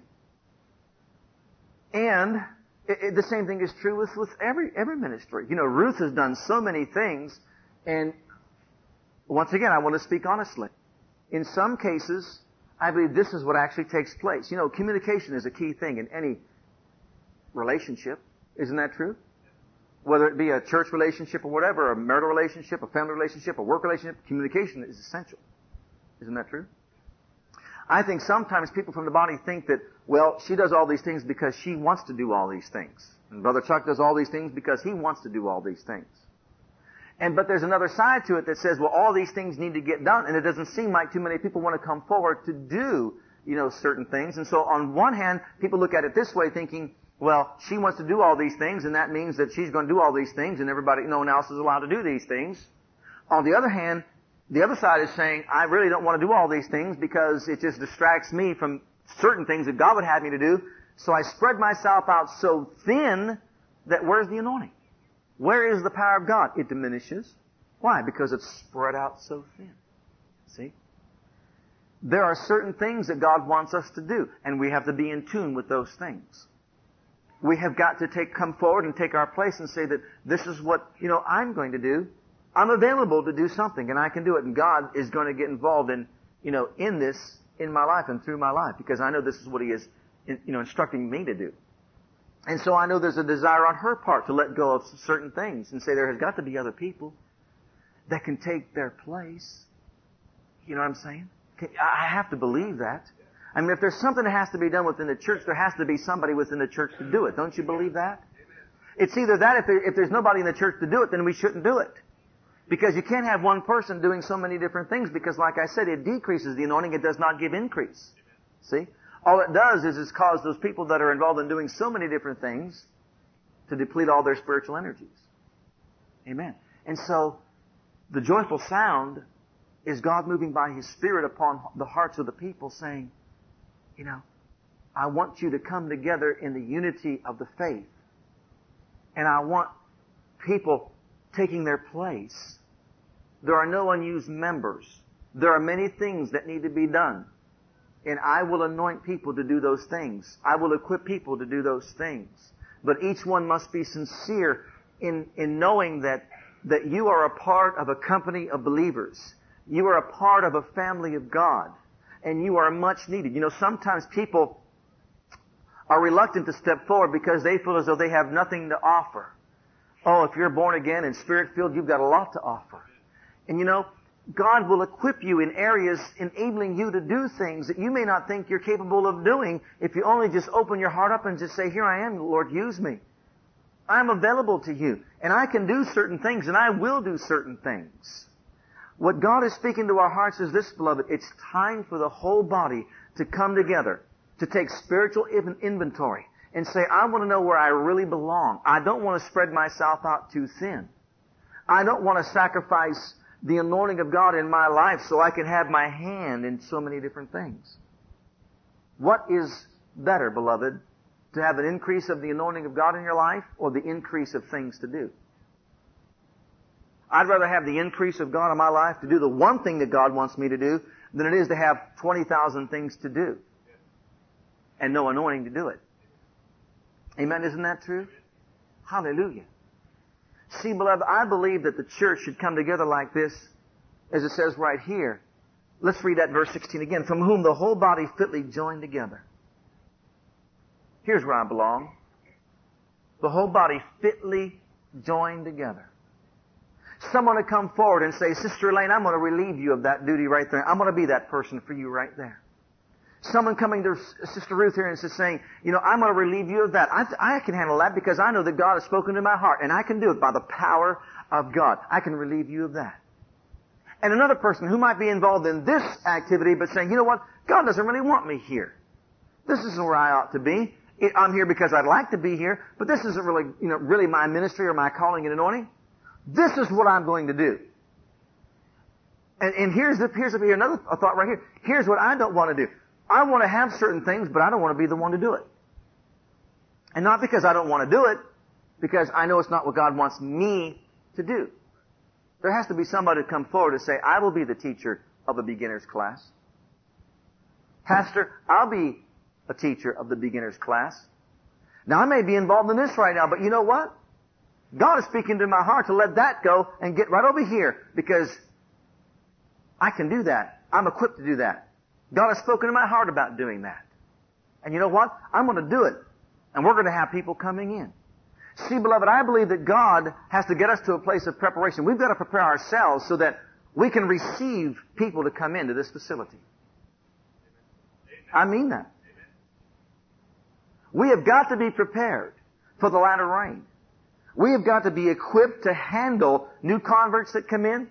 B: And it, it, the same thing is true with, with every, every ministry. You know, Ruth has done so many things, and once again, I want to speak honestly. In some cases, I believe this is what actually takes place. You know, communication is a key thing in any relationship. Isn't that true? Whether it be a church relationship or whatever, a marital relationship, a family relationship, a work relationship, communication is essential. Isn't that true? I think sometimes people from the body think that, well, she does all these things because she wants to do all these things. And Brother Chuck does all these things because he wants to do all these things. And, but there's another side to it that says, well, all these things need to get done, and it doesn't seem like too many people want to come forward to do, you know, certain things. And so on one hand, people look at it this way thinking, well, she wants to do all these things, and that means that she's going to do all these things, and everybody, no one else is allowed to do these things. On the other hand, the other side is saying, I really don't want to do all these things because it just distracts me from certain things that God would have me to do. So I spread myself out so thin that where's the anointing? Where is the power of God? It diminishes. Why? Because it's spread out so thin. See? There are certain things that God wants us to do, and we have to be in tune with those things. We have got to take, come forward and take our place and say that this is what, you know, I'm going to do. I'm available to do something, and I can do it, and God is going to get involved in, you know, in this, in my life and through my life, because I know this is what He is, you know, instructing me to do. And so I know there's a desire on her part to let go of certain things and say there has got to be other people that can take their place. You know what I'm saying? I have to believe that. I mean, if there's something that has to be done within the church, there has to be somebody within the church to do it. Don't you believe that? It's either that, if, there, if there's nobody in the church to do it, then we shouldn't do it. Because you can't have one person doing so many different things because, like I said, it decreases the anointing, it does not give increase. See? All it does is it's cause those people that are involved in doing so many different things to deplete all their spiritual energies. Amen. And so, the joyful sound is God moving by His Spirit upon the hearts of the people saying, you know, I want you to come together in the unity of the faith. And I want people taking their place. There are no unused members. There are many things that need to be done. And I will anoint people to do those things. I will equip people to do those things. But each one must be sincere in, in knowing that, that you are a part of a company of believers. You are a part of a family of God. And you are much needed. You know, sometimes people are reluctant to step forward because they feel as though they have nothing to offer. Oh, if you're born again and spirit filled, you've got a lot to offer. And you know, God will equip you in areas enabling you to do things that you may not think you're capable of doing if you only just open your heart up and just say, here I am, Lord, use me. I'm available to you. And I can do certain things and I will do certain things. What God is speaking to our hearts is this, beloved. It's time for the whole body to come together, to take spiritual inventory and say, I want to know where I really belong. I don't want to spread myself out too thin. I don't want to sacrifice the anointing of God in my life so I can have my hand in so many different things. What is better, beloved? To have an increase of the anointing of God in your life or the increase of things to do? I'd rather have the increase of God in my life to do the one thing that God wants me to do than it is to have 20,000 things to do and no anointing to do it. Amen. Isn't that true? Hallelujah. See, beloved, I believe that the church should come together like this, as it says right here. Let's read that verse 16 again. From whom the whole body fitly joined together. Here's where I belong. The whole body fitly joined together. Someone to come forward and say, Sister Elaine, I'm going to relieve you of that duty right there. I'm going to be that person for you right there. Someone coming to Sister Ruth here and saying, you know, I'm going to relieve you of that. I, I can handle that because I know that God has spoken to my heart and I can do it by the power of God. I can relieve you of that. And another person who might be involved in this activity but saying, you know what? God doesn't really want me here. This isn't where I ought to be. I'm here because I'd like to be here, but this isn't really, you know, really my ministry or my calling and anointing. This is what I'm going to do. And, and here's the, here's the, another thought right here. Here's what I don't want to do. I want to have certain things, but I don't want to be the one to do it. And not because I don't want to do it, because I know it's not what God wants me to do. There has to be somebody to come forward and say, I will be the teacher of a beginner's class. Pastor, I'll be a teacher of the beginner's class. Now I may be involved in this right now, but you know what? God is speaking to my heart to let that go and get right over here because I can do that. I'm equipped to do that. God has spoken to my heart about doing that. And you know what? I'm going to do it. And we're going to have people coming in. See, beloved, I believe that God has to get us to a place of preparation. We've got to prepare ourselves so that we can receive people to come into this facility. I mean that. We have got to be prepared for the latter rain. We have got to be equipped to handle new converts that come in,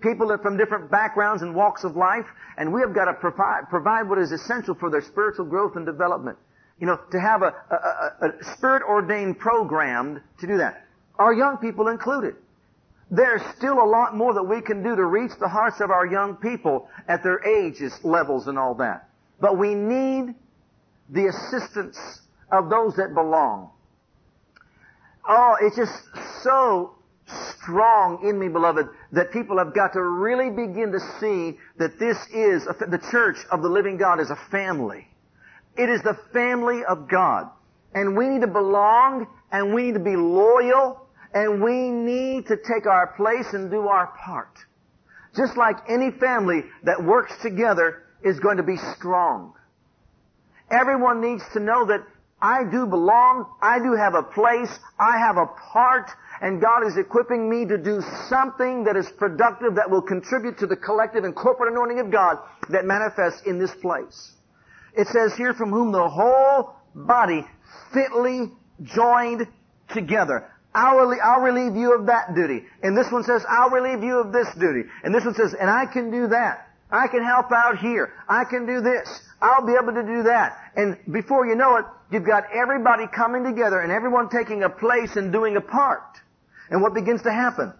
B: people that are from different backgrounds and walks of life, and we have got to provide, provide what is essential for their spiritual growth and development. You know, to have a, a, a spirit ordained program to do that. Our young people included. There's still a lot more that we can do to reach the hearts of our young people at their ages, levels, and all that. But we need the assistance of those that belong. Oh, it's just so strong in me, beloved, that people have got to really begin to see that this is, a, the church of the living God is a family. It is the family of God. And we need to belong, and we need to be loyal, and we need to take our place and do our part. Just like any family that works together is going to be strong. Everyone needs to know that I do belong. I do have a place. I have a part. And God is equipping me to do something that is productive that will contribute to the collective and corporate anointing of God that manifests in this place. It says here from whom the whole body fitly joined together. I'll, I'll relieve you of that duty. And this one says, I'll relieve you of this duty. And this one says, and I can do that. I can help out here. I can do this. I'll be able to do that. And before you know it, you've got everybody coming together and everyone taking a place and doing a part. And what begins to happen?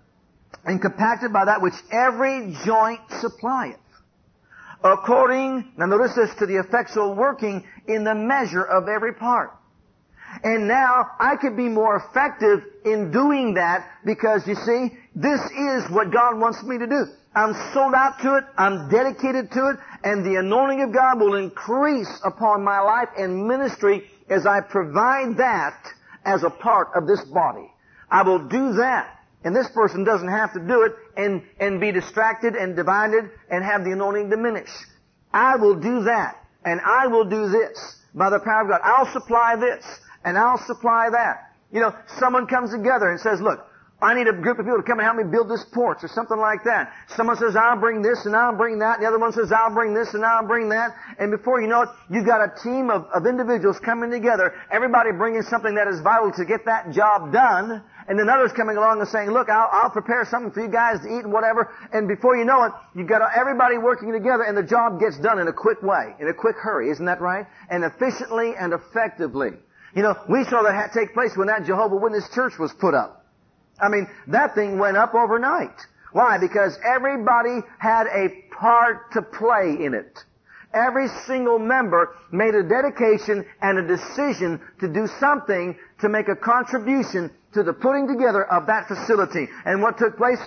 B: And compacted by that which every joint supplieth. According, now notice this, to the effectual working in the measure of every part. And now I could be more effective in doing that because you see, this is what God wants me to do. I'm sold out to it. I'm dedicated to it. And the anointing of God will increase upon my life and ministry as I provide that as a part of this body. I will do that. And this person doesn't have to do it and, and be distracted and divided and have the anointing diminish. I will do that. And I will do this by the power of God. I'll supply this and I'll supply that. You know, someone comes together and says, look, I need a group of people to come and help me build this porch or something like that. Someone says, I'll bring this and I'll bring that. The other one says, I'll bring this and I'll bring that. And before you know it, you've got a team of, of individuals coming together, everybody bringing something that is vital to get that job done. And then others coming along and saying, look, I'll, I'll prepare something for you guys to eat and whatever. And before you know it, you've got everybody working together and the job gets done in a quick way, in a quick hurry. Isn't that right? And efficiently and effectively. You know, we saw that take place when that Jehovah Witness church was put up. I mean, that thing went up overnight. Why? Because everybody had a part to play in it. Every single member made a dedication and a decision to do something to make a contribution to the putting together of that facility. And what took place?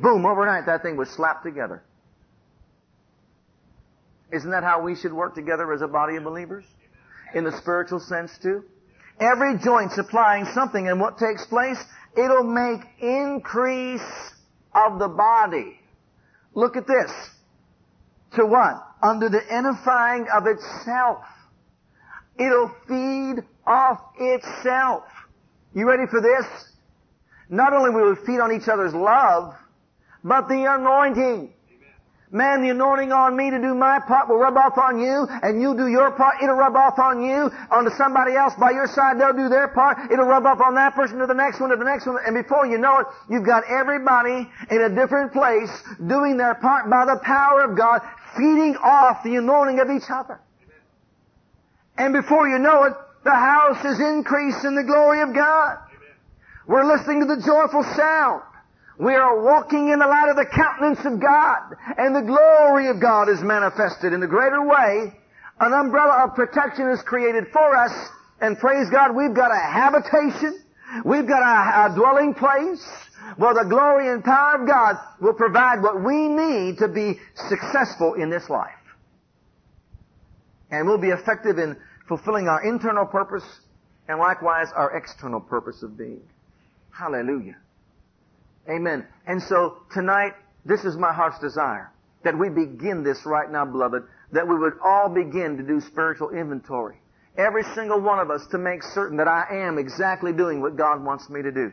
B: Boom, overnight that thing was slapped together. Isn't that how we should work together as a body of believers? In the spiritual sense too? Every joint supplying something and what takes place? It'll make increase of the body. Look at this. To what? Under the edifying of itself. It'll feed off itself. You ready for this? Not only will we feed on each other's love, but the anointing. Man, the anointing on me to do my part will rub off on you, and you'll do your part. It'll rub off on you, onto somebody else by your side. They'll do their part. It'll rub off on that person to the next one to the next one. And before you know it, you've got everybody in a different place doing their part by the power of God, feeding off the anointing of each other. And before you know it, the house is increased in the glory of God. We're listening to the joyful sound. We are walking in the light of the countenance of God, and the glory of God is manifested in a greater way. An umbrella of protection is created for us, and praise God, we've got a habitation, we've got a, a dwelling place, well, the glory and power of God will provide what we need to be successful in this life. And we'll be effective in fulfilling our internal purpose and likewise our external purpose of being. Hallelujah. Amen. And so tonight, this is my heart's desire. That we begin this right now, beloved. That we would all begin to do spiritual inventory. Every single one of us to make certain that I am exactly doing what God wants me to do.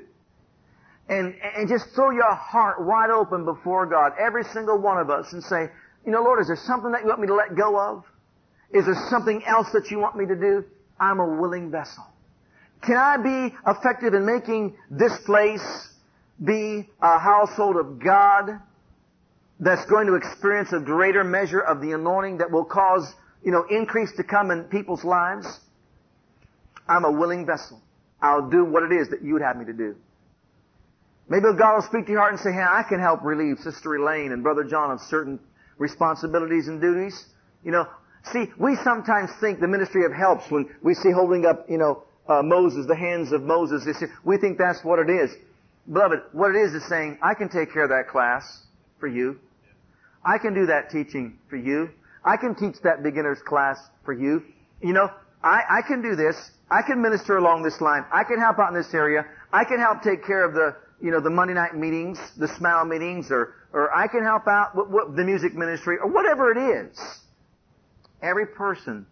B: And, and just throw your heart wide open before God, every single one of us, and say, you know, Lord, is there something that you want me to let go of? Is there something else that you want me to do? I'm a willing vessel. Can I be effective in making this place be a household of God that's going to experience a greater measure of the anointing that will cause, you know, increase to come in people's lives? I'm a willing vessel. I'll do what it is that you would have me to do. Maybe God will speak to your heart and say, hey, I can help relieve Sister Elaine and Brother John of certain responsibilities and duties. You know, see, we sometimes think the ministry of helps when we see holding up, you know, uh, Moses, the hands of Moses. We think that's what it is. Beloved, what it is is saying, I can take care of that class for you. I can do that teaching for you. I can teach that beginner's class for you. You know, I, I can do this. I can minister along this line. I can help out in this area. I can help take care of the, you know, the Monday night meetings, the smile meetings, or, or I can help out with, with the music ministry, or whatever it is. Every person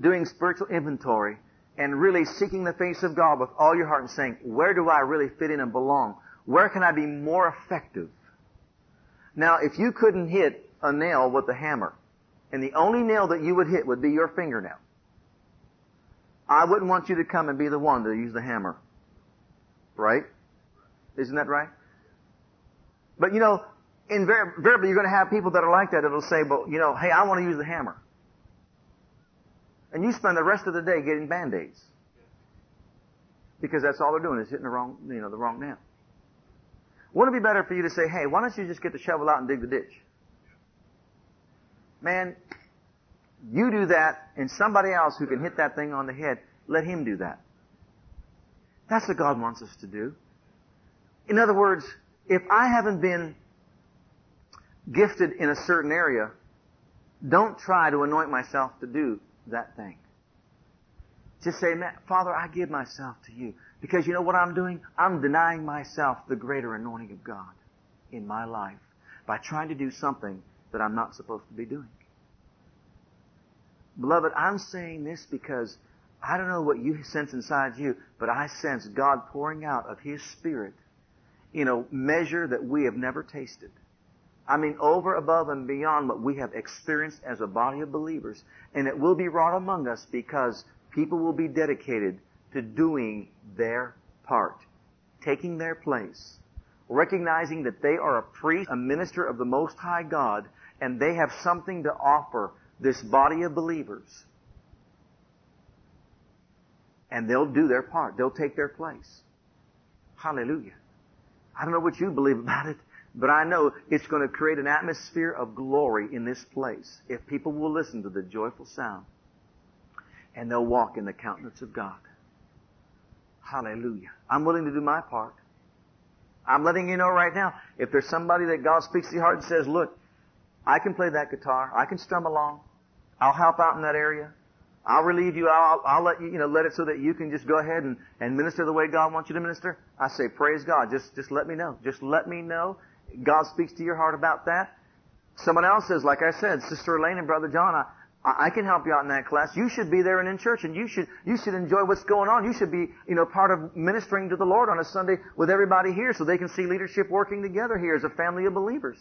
B: doing spiritual inventory and really seeking the face of God with all your heart and saying, where do I really fit in and belong? Where can I be more effective? Now, if you couldn't hit a nail with a hammer, and the only nail that you would hit would be your fingernail, I wouldn't want you to come and be the one to use the hammer. Right? Isn't that right? But you know, invariably you're going to have people that are like that that'll say, well, you know, hey, I want to use the hammer. And you spend the rest of the day getting band-aids. Because that's all they're doing is hitting the wrong, you know, the wrong nail. Wouldn't it be better for you to say, hey, why don't you just get the shovel out and dig the ditch? Man, you do that and somebody else who can hit that thing on the head, let him do that. That's what God wants us to do. In other words, if I haven't been gifted in a certain area, don't try to anoint myself to do that thing. Just say, Father, I give myself to you. Because you know what I'm doing? I'm denying myself the greater anointing of God in my life by trying to do something that I'm not supposed to be doing. Beloved, I'm saying this because I don't know what you sense inside you, but I sense God pouring out of His Spirit in a measure that we have never tasted. I mean, over, above, and beyond what we have experienced as a body of believers. And it will be wrought among us because people will be dedicated to doing their part, taking their place, recognizing that they are a priest, a minister of the Most High God, and they have something to offer this body of believers. And they'll do their part. They'll take their place. Hallelujah. I don't know what you believe about it, but I know it's going to create an atmosphere of glory in this place if people will listen to the joyful sound and they'll walk in the countenance of God. Hallelujah. I'm willing to do my part. I'm letting you know right now, if there's somebody that God speaks to your heart and says, look, I can play that guitar, I can strum along, I'll help out in that area, I'll relieve you, I'll, I'll let you, you know, let it so that you can just go ahead and, and minister the way God wants you to minister, I say, praise God, just, just let me know. Just let me know God speaks to your heart about that. Someone else says, like I said, Sister Elaine and Brother John, I, I can help you out in that class. You should be there and in church, and you should you should enjoy what's going on. You should be you know part of ministering to the Lord on a Sunday with everybody here, so they can see leadership working together here as a family of believers.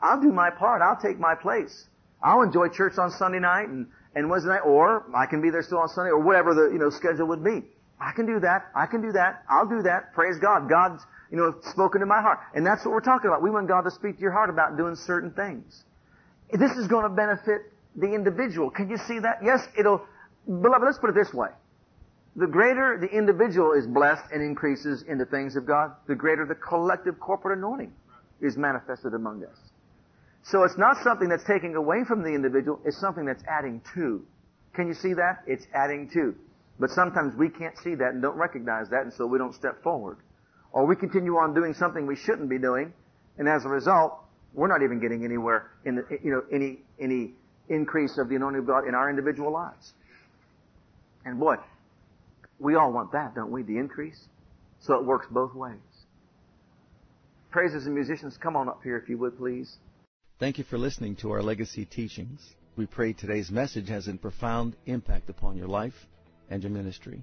B: I'll do my part. I'll take my place. I'll enjoy church on Sunday night and and Wednesday night, or I can be there still on Sunday, or whatever the you know schedule would be. I can do that. I can do that. I'll do that. Praise God. God's you know, spoken to my heart. And that's what we're talking about. We want God to speak to your heart about doing certain things. This is going to benefit the individual. Can you see that? Yes, it'll, beloved, let's put it this way. The greater the individual is blessed and increases in the things of God, the greater the collective corporate anointing is manifested among us. So it's not something that's taking away from the individual, it's something that's adding to. Can you see that? It's adding to. But sometimes we can't see that and don't recognize that, and so we don't step forward or we continue on doing something we shouldn't be doing, and as a result, we're not even getting anywhere in the, you know, any, any increase of the anointing of God in our individual lives. And boy, we all want that, don't we? The increase. So it works both ways. Praisers and musicians, come on up here if you would please.
C: Thank you for listening to our legacy teachings. We pray today's message has a profound impact upon your life and your ministry.